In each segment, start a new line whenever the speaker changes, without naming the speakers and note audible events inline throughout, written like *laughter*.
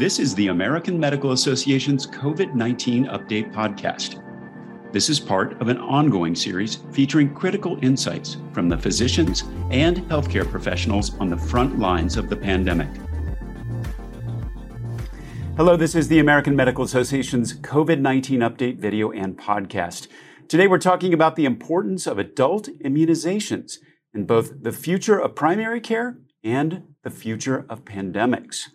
This is the American Medical Association's COVID 19 Update Podcast. This is part of an ongoing series featuring critical insights from the physicians and healthcare professionals on the front lines of the pandemic. Hello, this is the American Medical Association's COVID 19 Update video and podcast. Today we're talking about the importance of adult immunizations in both the future of primary care and the future of pandemics.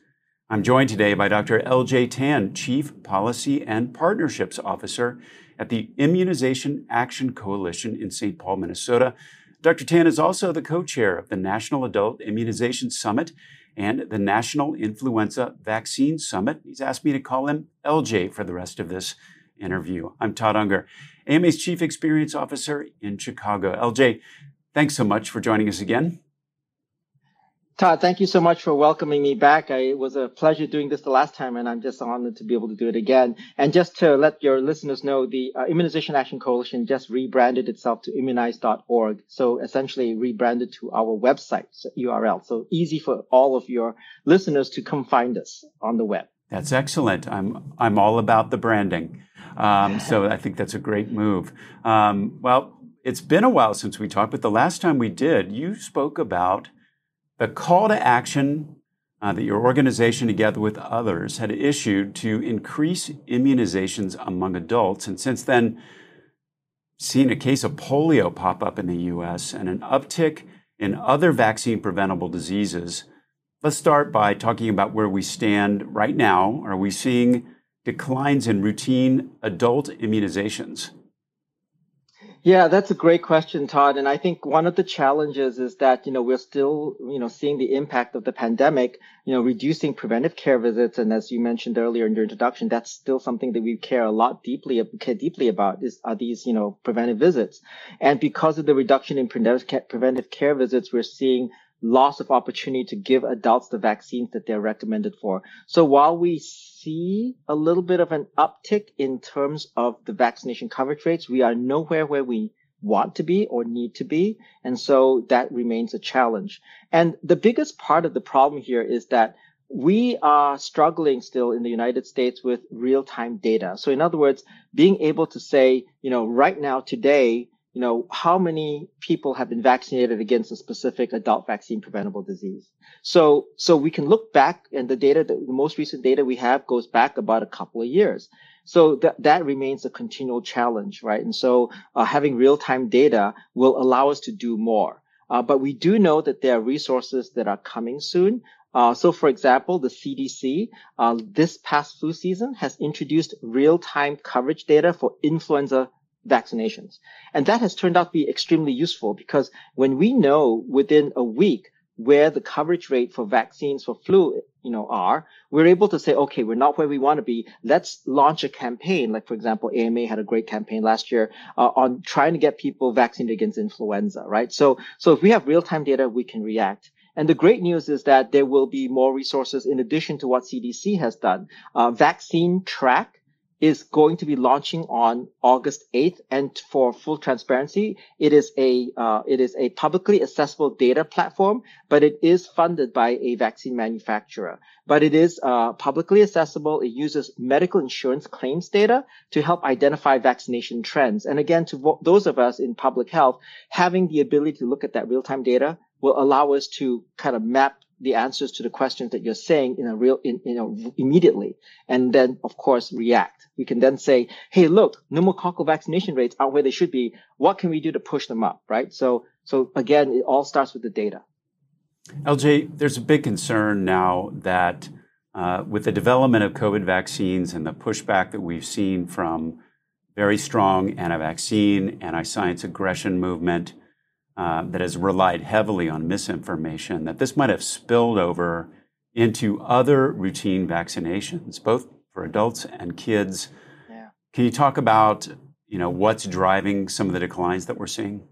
I'm joined today by Dr. LJ Tan, Chief Policy and Partnerships Officer at the Immunization Action Coalition in St. Paul, Minnesota. Dr. Tan is also the co chair of the National Adult Immunization Summit and the National Influenza Vaccine Summit. He's asked me to call him LJ for the rest of this interview. I'm Todd Unger, AMA's Chief Experience Officer in Chicago. LJ, thanks so much for joining us again.
Todd, thank you so much for welcoming me back. I, it was a pleasure doing this the last time, and I'm just honored to be able to do it again. And just to let your listeners know, the uh, Immunization Action Coalition just rebranded itself to immunize.org. So essentially rebranded to our website URL. So easy for all of your listeners to come find us on the web.
That's excellent. I'm I'm all about the branding. Um, so I think that's a great move. Um, well, it's been a while since we talked, but the last time we did, you spoke about the call to action uh, that your organization, together with others, had issued to increase immunizations among adults. And since then, seen a case of polio pop up in the US and an uptick in other vaccine preventable diseases. Let's start by talking about where we stand right now. Are we seeing declines in routine adult immunizations?
Yeah, that's a great question, Todd. And I think one of the challenges is that, you know, we're still, you know, seeing the impact of the pandemic, you know, reducing preventive care visits. And as you mentioned earlier in your introduction, that's still something that we care a lot deeply, care deeply about is, are these, you know, preventive visits. And because of the reduction in preventive care visits, we're seeing loss of opportunity to give adults the vaccines that they're recommended for. So while we see a little bit of an uptick in terms of the vaccination coverage rates, we are nowhere where we want to be or need to be. And so that remains a challenge. And the biggest part of the problem here is that we are struggling still in the United States with real time data. So in other words, being able to say, you know, right now, today, you know, how many people have been vaccinated against a specific adult vaccine preventable disease. So, so we can look back and the data, the, the most recent data we have goes back about a couple of years. So that, that remains a continual challenge, right? And so uh, having real time data will allow us to do more. Uh, but we do know that there are resources that are coming soon. Uh, so, for example, the CDC uh, this past flu season has introduced real-time coverage data for influenza vaccinations. And that has turned out to be extremely useful because when we know within a week where the coverage rate for vaccines for flu, you know, are, we're able to say, okay, we're not where we want to be. Let's launch a campaign. Like, for example, AMA had a great campaign last year uh, on trying to get people vaccinated against influenza, right? So, so if we have real-time data, we can react. And the great news is that there will be more resources in addition to what CDC has done. Uh, Vaccine Track is going to be launching on August 8th. And for full transparency, it is a uh, it is a publicly accessible data platform, but it is funded by a vaccine manufacturer. But it is uh, publicly accessible. It uses medical insurance claims data to help identify vaccination trends. And again, to vo- those of us in public health, having the ability to look at that real time data will allow us to kind of map the answers to the questions that you're saying in a real, in, you know, immediately. And then, of course, react. We can then say, Hey, look, pneumococcal vaccination rates are where they should be. What can we do to push them up? Right. So, so again, it all starts with the data.
LJ, there's a big concern now that uh, with the development of COVID vaccines and the pushback that we've seen from very strong anti-vaccine, anti-science aggression movement, uh, that has relied heavily on misinformation, that this might have spilled over into other routine vaccinations, both for adults and kids. Yeah. Can you talk about, you know, what's driving some of the declines that we're seeing?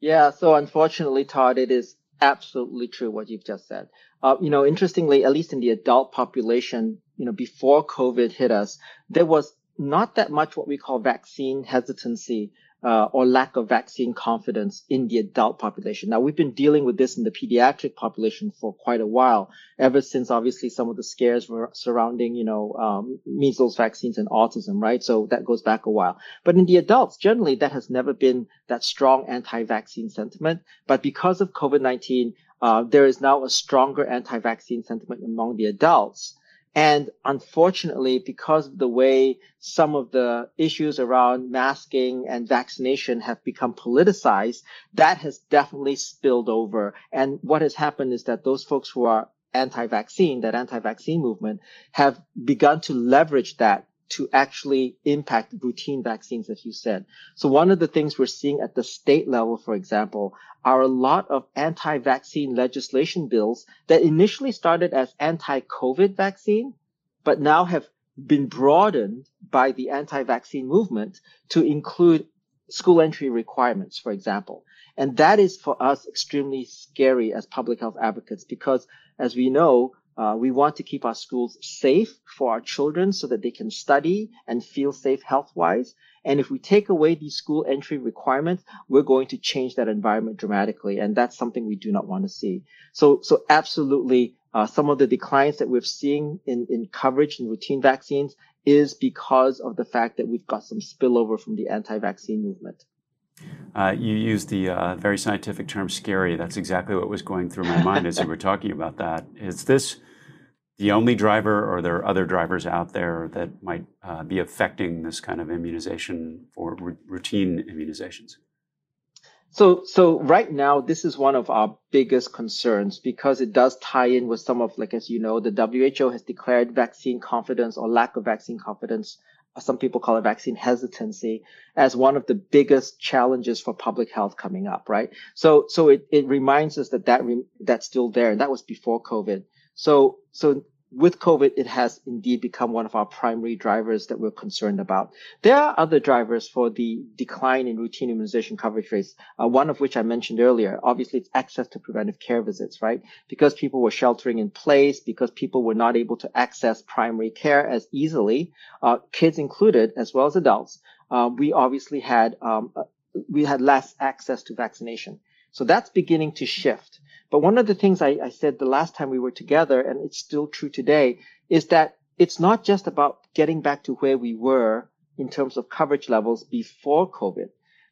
Yeah, so unfortunately, Todd, it is absolutely true what you've just said. Uh, you know, interestingly, at least in the adult population, you know, before COVID hit us, there was not that much what we call vaccine hesitancy uh, or lack of vaccine confidence in the adult population. Now, we've been dealing with this in the pediatric population for quite a while, ever since obviously some of the scares were surrounding, you know, um, measles vaccines and autism, right? So that goes back a while. But in the adults, generally, that has never been that strong anti-vaccine sentiment. But because of COVID-19, uh, there is now a stronger anti-vaccine sentiment among the adults. And unfortunately, because of the way some of the issues around masking and vaccination have become politicized, that has definitely spilled over. And what has happened is that those folks who are anti-vaccine, that anti-vaccine movement, have begun to leverage that to actually impact routine vaccines, as you said. So one of the things we're seeing at the state level, for example, are a lot of anti-vaccine legislation bills that initially started as anti-COVID vaccine, but now have been broadened by the anti-vaccine movement to include school entry requirements, for example. And that is for us extremely scary as public health advocates because as we know, uh, we want to keep our schools safe for our children so that they can study and feel safe health wise. And if we take away these school entry requirements, we're going to change that environment dramatically. And that's something we do not want to see. So, so absolutely, uh, some of the declines that we're seeing in, in coverage and routine vaccines is because of the fact that we've got some spillover from the anti-vaccine movement.
Uh, you used the uh, very scientific term scary. That's exactly what was going through my mind as you were talking about that. Is this the only driver, or are there other drivers out there that might uh, be affecting this kind of immunization for r- routine immunizations?
So, so right now, this is one of our biggest concerns because it does tie in with some of, like, as you know, the WHO has declared vaccine confidence or lack of vaccine confidence. Some people call it vaccine hesitancy as one of the biggest challenges for public health coming up, right? So, so it, it reminds us that that, re- that's still there. And that was before COVID. So, so with COVID, it has indeed become one of our primary drivers that we're concerned about. There are other drivers for the decline in routine immunization coverage rates, uh, one of which I mentioned earlier. Obviously, it's access to preventive care visits, right? Because people were sheltering in place, because people were not able to access primary care as easily, uh, kids included, as well as adults, uh, we obviously had, um, uh, we had less access to vaccination. So that's beginning to shift. But one of the things I, I, said the last time we were together, and it's still true today, is that it's not just about getting back to where we were in terms of coverage levels before COVID.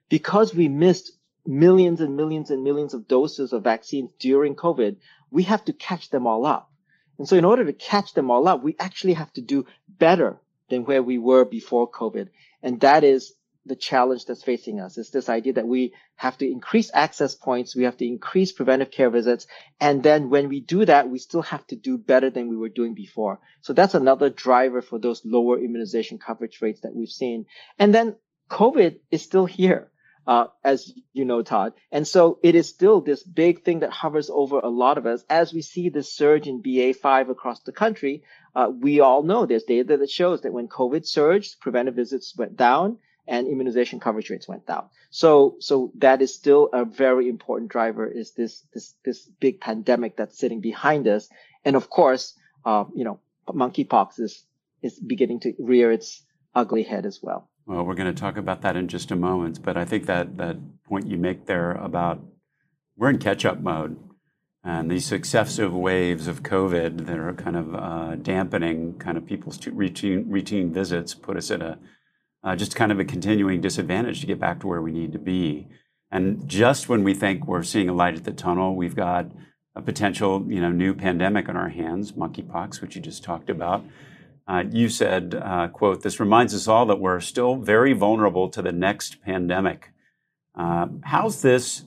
Because we missed millions and millions and millions of doses of vaccines during COVID, we have to catch them all up. And so in order to catch them all up, we actually have to do better than where we were before COVID. And that is the challenge that's facing us is this idea that we have to increase access points, we have to increase preventive care visits, and then when we do that, we still have to do better than we were doing before. So that's another driver for those lower immunization coverage rates that we've seen. And then COVID is still here. Uh, as you know, Todd. And so it is still this big thing that hovers over a lot of us. As we see the surge in BA5 across the country, uh, we all know there's data that shows that when COVID surged, preventive visits went down and immunization coverage rates went down. So, so that is still a very important driver is this, this, this big pandemic that's sitting behind us. And of course, uh, you know, monkeypox is, is beginning to rear its ugly head as well.
Well, we're going to talk about that in just a moment, but I think that that point you make there about we're in catch-up mode, and these successive waves of COVID that are kind of uh, dampening kind of people's routine routine visits put us at a uh, just kind of a continuing disadvantage to get back to where we need to be. And just when we think we're seeing a light at the tunnel, we've got a potential, you know, new pandemic on our hands, monkeypox, which you just talked about. Uh, you said, uh, "quote This reminds us all that we're still very vulnerable to the next pandemic." Uh, how's this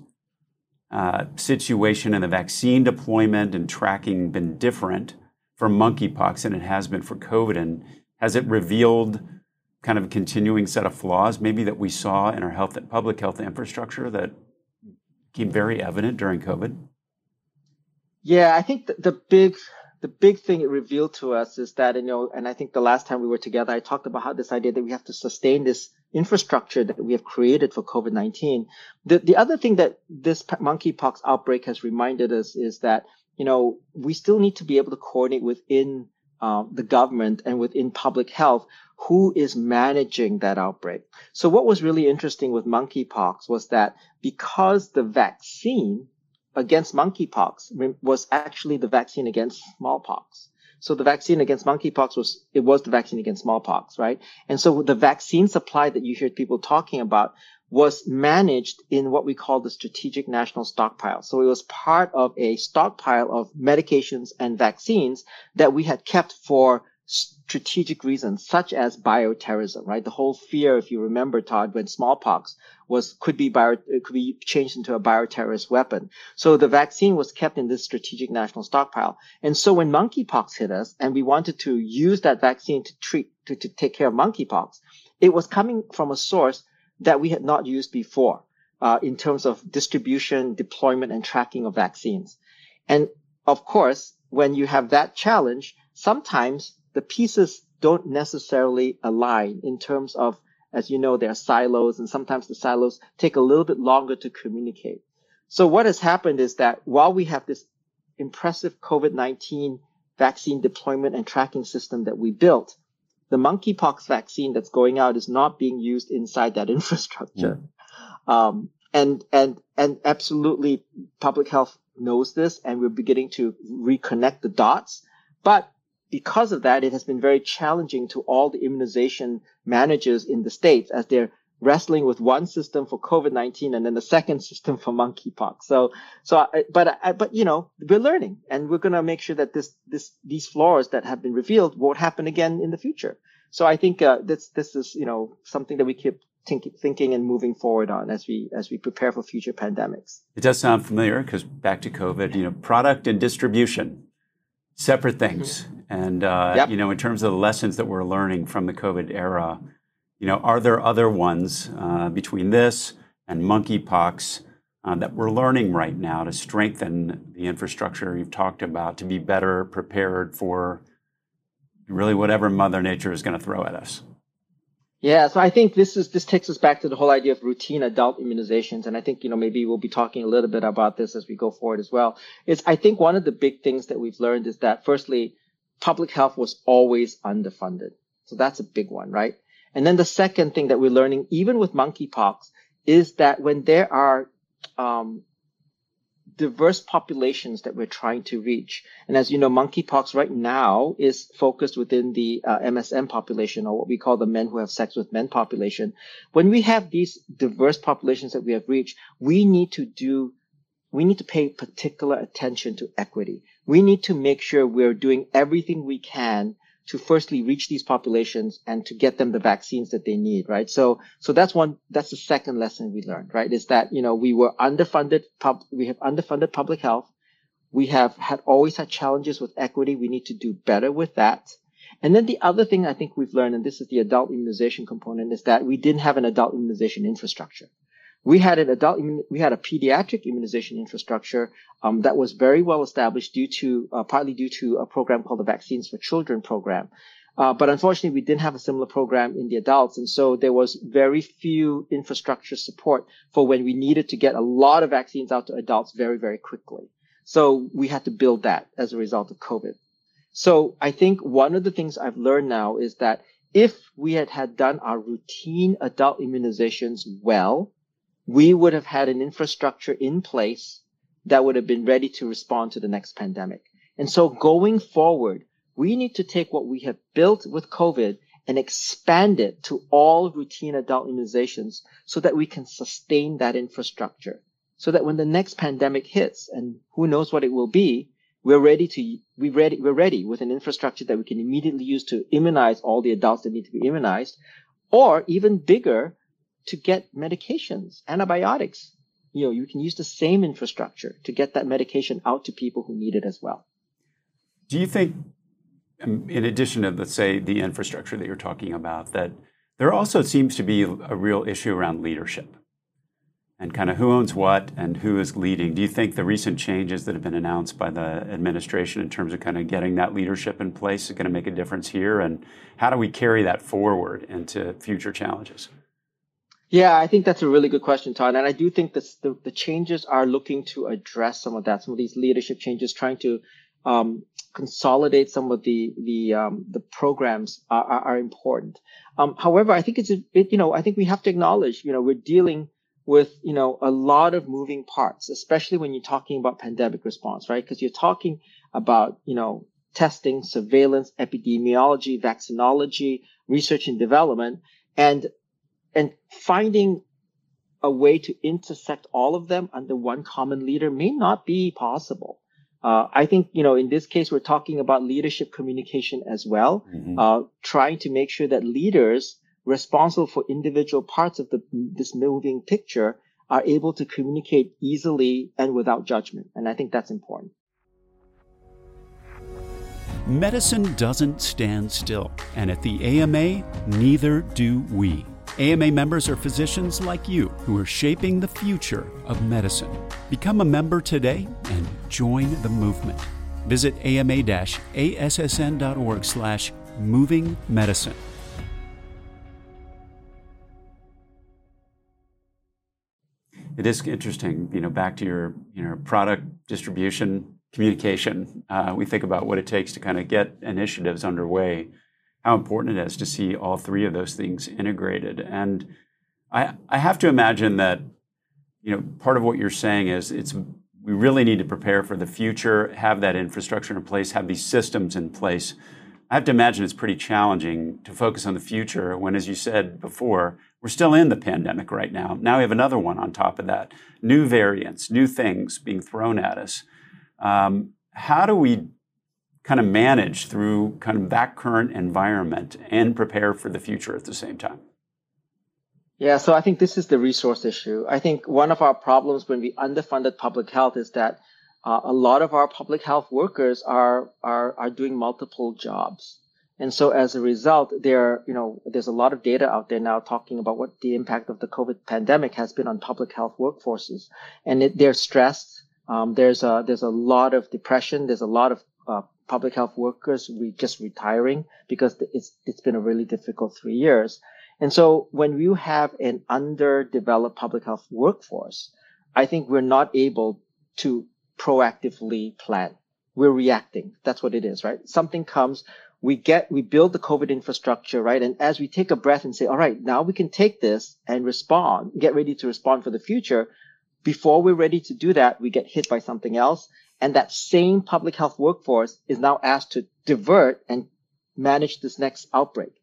uh, situation and the vaccine deployment and tracking been different for monkeypox than it has been for COVID? And has it revealed kind of continuing set of flaws maybe that we saw in our health public health infrastructure that became very evident during COVID?
Yeah, I think the, the big the big thing it revealed to us is that you know, and I think the last time we were together, I talked about how this idea that we have to sustain this infrastructure that we have created for COVID nineteen. The the other thing that this monkeypox outbreak has reminded us is that you know we still need to be able to coordinate within uh, the government and within public health who is managing that outbreak. So what was really interesting with monkeypox was that because the vaccine against monkeypox was actually the vaccine against smallpox. So the vaccine against monkeypox was, it was the vaccine against smallpox, right? And so the vaccine supply that you hear people talking about was managed in what we call the strategic national stockpile. So it was part of a stockpile of medications and vaccines that we had kept for strategic reasons, such as bioterrorism, right? The whole fear, if you remember, Todd, when smallpox was could be bio, could be changed into a bioterrorist weapon. So the vaccine was kept in this strategic national stockpile. And so when monkeypox hit us, and we wanted to use that vaccine to treat to, to take care of monkeypox, it was coming from a source that we had not used before uh, in terms of distribution, deployment, and tracking of vaccines. And of course, when you have that challenge, sometimes the pieces don't necessarily align in terms of, as you know, there are silos and sometimes the silos take a little bit longer to communicate. So what has happened is that while we have this impressive COVID-19 vaccine deployment and tracking system that we built, the monkeypox vaccine that's going out is not being used inside that *laughs* infrastructure. Mm. Um, and, and, and absolutely public health knows this and we're beginning to reconnect the dots. But because of that, it has been very challenging to all the immunization managers in the States as they're wrestling with one system for COVID-19 and then the second system for monkeypox. So, so, but, but, you know, we're learning and we're going to make sure that this, this, these flaws that have been revealed won't happen again in the future. So I think, uh, this, this is, you know, something that we keep think, thinking and moving forward on as we, as we prepare for future pandemics.
It does sound familiar because back to COVID, you know, product and distribution, separate things. Mm-hmm. And, uh, yep. you know, in terms of the lessons that we're learning from the COVID era, you know, are there other ones uh, between this and monkeypox uh, that we're learning right now to strengthen the infrastructure you've talked about to be better prepared for really whatever Mother Nature is going to throw at us?
Yeah, so I think this is this takes us back to the whole idea of routine adult immunizations, and I think you know maybe we'll be talking a little bit about this as we go forward as well. Is I think one of the big things that we've learned is that firstly, public health was always underfunded, so that's a big one, right? And then the second thing that we're learning, even with monkeypox, is that when there are um, diverse populations that we're trying to reach. And as you know, monkeypox right now is focused within the uh, MSM population or what we call the men who have sex with men population. When we have these diverse populations that we have reached, we need to do, we need to pay particular attention to equity. We need to make sure we're doing everything we can to firstly reach these populations and to get them the vaccines that they need, right? So, so that's one, that's the second lesson we learned, right? Is that, you know, we were underfunded, pub, we have underfunded public health. We have had always had challenges with equity. We need to do better with that. And then the other thing I think we've learned, and this is the adult immunization component, is that we didn't have an adult immunization infrastructure we had an adult, we had a pediatric immunization infrastructure um, that was very well established due to, uh, partly due to a program called the Vaccines for Children program. Uh, but unfortunately, we didn't have a similar program in the adults. And so there was very few infrastructure support for when we needed to get a lot of vaccines out to adults very, very quickly. So we had to build that as a result of COVID. So I think one of the things I've learned now is that if we had had done our routine adult immunizations well, we would have had an infrastructure in place that would have been ready to respond to the next pandemic. And so going forward, we need to take what we have built with COVID and expand it to all routine adult immunizations so that we can sustain that infrastructure. So that when the next pandemic hits, and who knows what it will be, we're ready to we ready we're ready with an infrastructure that we can immediately use to immunize all the adults that need to be immunized, or even bigger, to get medications, antibiotics. You know, you can use the same infrastructure to get that medication out to people who need it as well.
Do you think, um, in addition to, let's say, the infrastructure that you're talking about, that there also seems to be a real issue around leadership and kind of who owns what and who is leading? Do you think the recent changes that have been announced by the administration in terms of kind of getting that leadership in place is going to make a difference here? And how do we carry that forward into future challenges?
Yeah, I think that's a really good question, Todd. And I do think this, the, the changes are looking to address some of that, some of these leadership changes, trying to um, consolidate some of the the um, the programs are, are, are important. Um, however, I think it's it, you know I think we have to acknowledge you know we're dealing with you know a lot of moving parts, especially when you're talking about pandemic response, right? Because you're talking about you know testing, surveillance, epidemiology, vaccinology, research and development, and and finding a way to intersect all of them under one common leader may not be possible. Uh, I think, you know, in this case, we're talking about leadership communication as well, mm-hmm. uh, trying to make sure that leaders responsible for individual parts of the, this moving picture are able to communicate easily and without judgment. And I think that's important.
Medicine doesn't stand still, and at the AMA, neither do we. AMA members are physicians like you who are shaping the future of medicine. Become a member today and join the movement. Visit ama-assn.org slash moving medicine. It is interesting, you know, back to your, you know, product distribution, communication. Uh, we think about what it takes to kind of get initiatives underway how important it is to see all three of those things integrated. And I, I have to imagine that, you know, part of what you're saying is it's we really need to prepare for the future, have that infrastructure in place, have these systems in place. I have to imagine it's pretty challenging to focus on the future when, as you said before, we're still in the pandemic right now. Now we have another one on top of that. New variants, new things being thrown at us. Um, how do we kind of manage through kind of that current environment and prepare for the future at the same time?
Yeah, so I think this is the resource issue. I think one of our problems when we underfunded public health is that uh, a lot of our public health workers are, are are doing multiple jobs. And so as a result, there, you know, there's a lot of data out there now talking about what the impact of the COVID pandemic has been on public health workforces. And it, they're stressed. Um, there's a, there's a lot of depression. There's a lot of uh, public health workers we just retiring because it's it's been a really difficult three years. And so when you have an underdeveloped public health workforce, I think we're not able to proactively plan. We're reacting. That's what it is, right? Something comes, we get, we build the COVID infrastructure, right? And as we take a breath and say, all right, now we can take this and respond, get ready to respond for the future. Before we're ready to do that, we get hit by something else and that same public health workforce is now asked to divert and manage this next outbreak.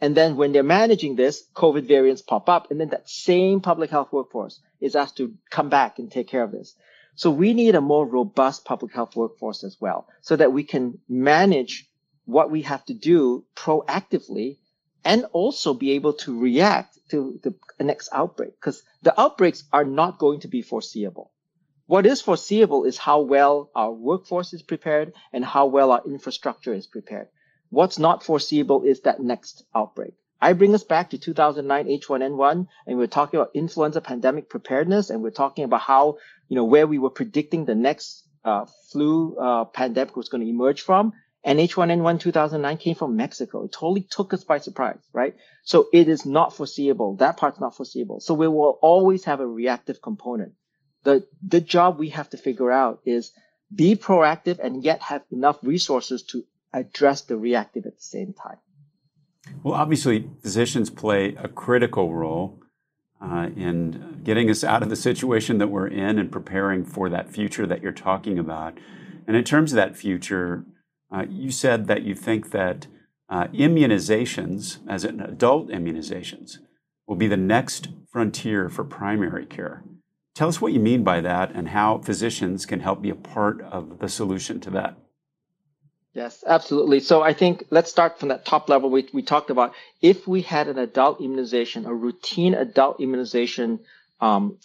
And then when they're managing this, COVID variants pop up, and then that same public health workforce is asked to come back and take care of this. So we need a more robust public health workforce as well, so that we can manage what we have to do proactively and also be able to react to the next outbreak because the outbreaks are not going to be foreseeable. What is foreseeable is how well our workforce is prepared and how well our infrastructure is prepared. What's not foreseeable is that next outbreak. I bring us back to 2009 H1N1 and we're talking about influenza pandemic preparedness and we're talking about how, you know, where we were predicting the next uh, flu uh, pandemic was going to emerge from. And H1N1 2009 came from Mexico. It totally took us by surprise, right? So it is not foreseeable. That part's not foreseeable. So we will always have a reactive component the the job we have to figure out is be proactive and yet have enough resources to address the reactive at the same time.
Well, obviously, physicians play a critical role uh, in getting us out of the situation that we're in and preparing for that future that you're talking about. And in terms of that future, uh, you said that you think that uh, immunizations, as in adult immunizations, will be the next frontier for primary care. Tell us what you mean by that and how physicians can help be a part of the solution to that.
Yes, absolutely. So I think let's start from that top level we, we talked about. If we had an adult immunization, a routine adult immunization um,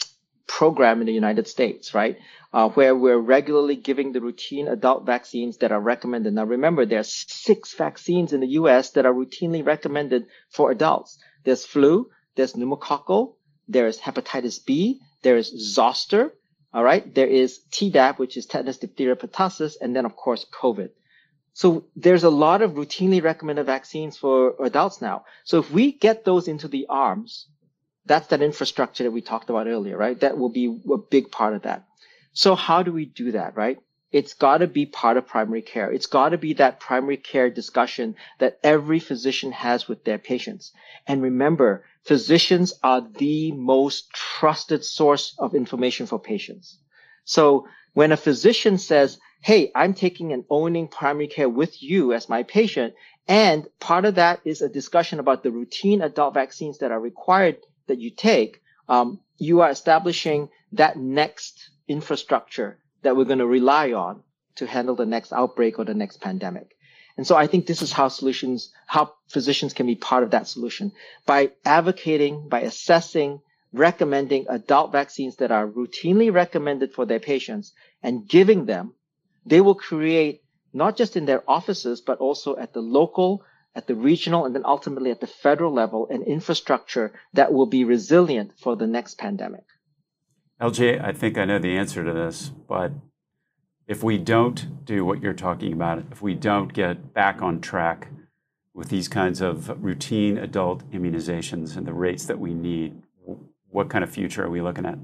program in the United States, right, uh, where we're regularly giving the routine adult vaccines that are recommended. Now, remember, there are six vaccines in the U.S. that are routinely recommended for adults. There's flu, there's pneumococcal, there's hepatitis B, there is zoster. All right. There is Tdap, which is tetanus, diphtheria, pertussis, and then of course COVID. So there's a lot of routinely recommended vaccines for adults now. So if we get those into the arms, that's that infrastructure that we talked about earlier, right? That will be a big part of that. So how do we do that, right? It's got to be part of primary care. It's got to be that primary care discussion that every physician has with their patients. And remember, physicians are the most trusted source of information for patients. So when a physician says, Hey, I'm taking and owning primary care with you as my patient. And part of that is a discussion about the routine adult vaccines that are required that you take. Um, you are establishing that next infrastructure that we're going to rely on to handle the next outbreak or the next pandemic. And so I think this is how solutions, how physicians can be part of that solution by advocating, by assessing, recommending adult vaccines that are routinely recommended for their patients and giving them, they will create not just in their offices, but also at the local, at the regional, and then ultimately at the federal level, an infrastructure that will be resilient for the next pandemic.
LJ, I think I know the answer to this, but if we don't do what you're talking about, if we don't get back on track with these kinds of routine adult immunizations and the rates that we need, what kind of future are we looking at?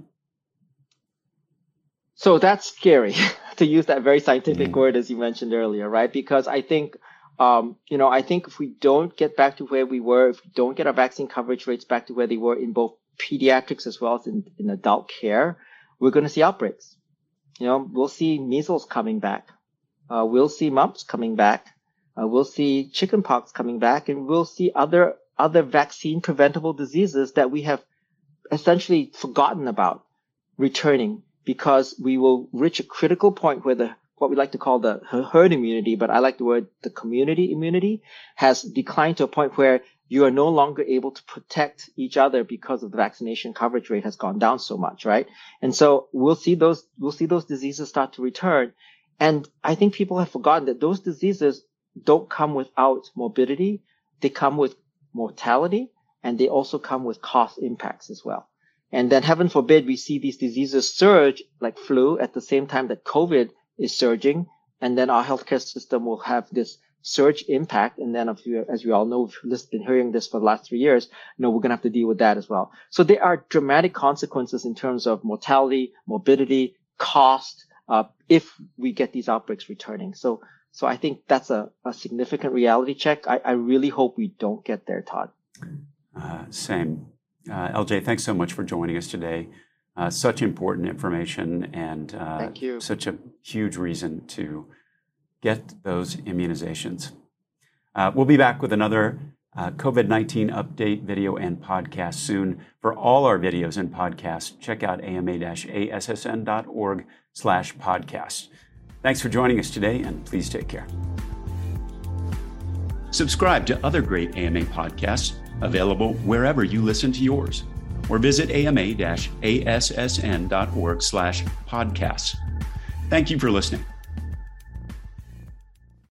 So that's scary *laughs* to use that very scientific mm. word as you mentioned earlier, right? Because I think, um, you know, I think if we don't get back to where we were, if we don't get our vaccine coverage rates back to where they were in both pediatrics as well as in, in adult care, we're going to see outbreaks. You know, we'll see measles coming back. Uh, we'll see mumps coming back. Uh, we'll see chickenpox coming back and we'll see other, other vaccine preventable diseases that we have essentially forgotten about returning because we will reach a critical point where the what we like to call the herd immunity, but I like the word the community immunity has declined to a point where you are no longer able to protect each other because of the vaccination coverage rate has gone down so much, right? And so we'll see those, we'll see those diseases start to return. And I think people have forgotten that those diseases don't come without morbidity. They come with mortality and they also come with cost impacts as well. And then heaven forbid we see these diseases surge like flu at the same time that COVID is surging. And then our healthcare system will have this surge impact. And then, as we all know, we've been hearing this for the last three years, you know, we're going to have to deal with that as well. So there are dramatic consequences in terms of mortality, morbidity, cost, uh, if we get these outbreaks returning. So, so I think that's a, a significant reality check. I, I really hope we don't get there, Todd.
Uh, same. Uh, LJ, thanks so much for joining us today. Uh, such important information and
uh,
such a huge reason to get those immunizations. Uh, we'll be back with another uh, COVID 19 update video and podcast soon. For all our videos and podcasts, check out ama assn.org slash podcast. Thanks for joining us today, and please take care. Subscribe to other great AMA podcasts available wherever you listen to yours, or visit ama-assn.org slash podcasts. Thank you for listening.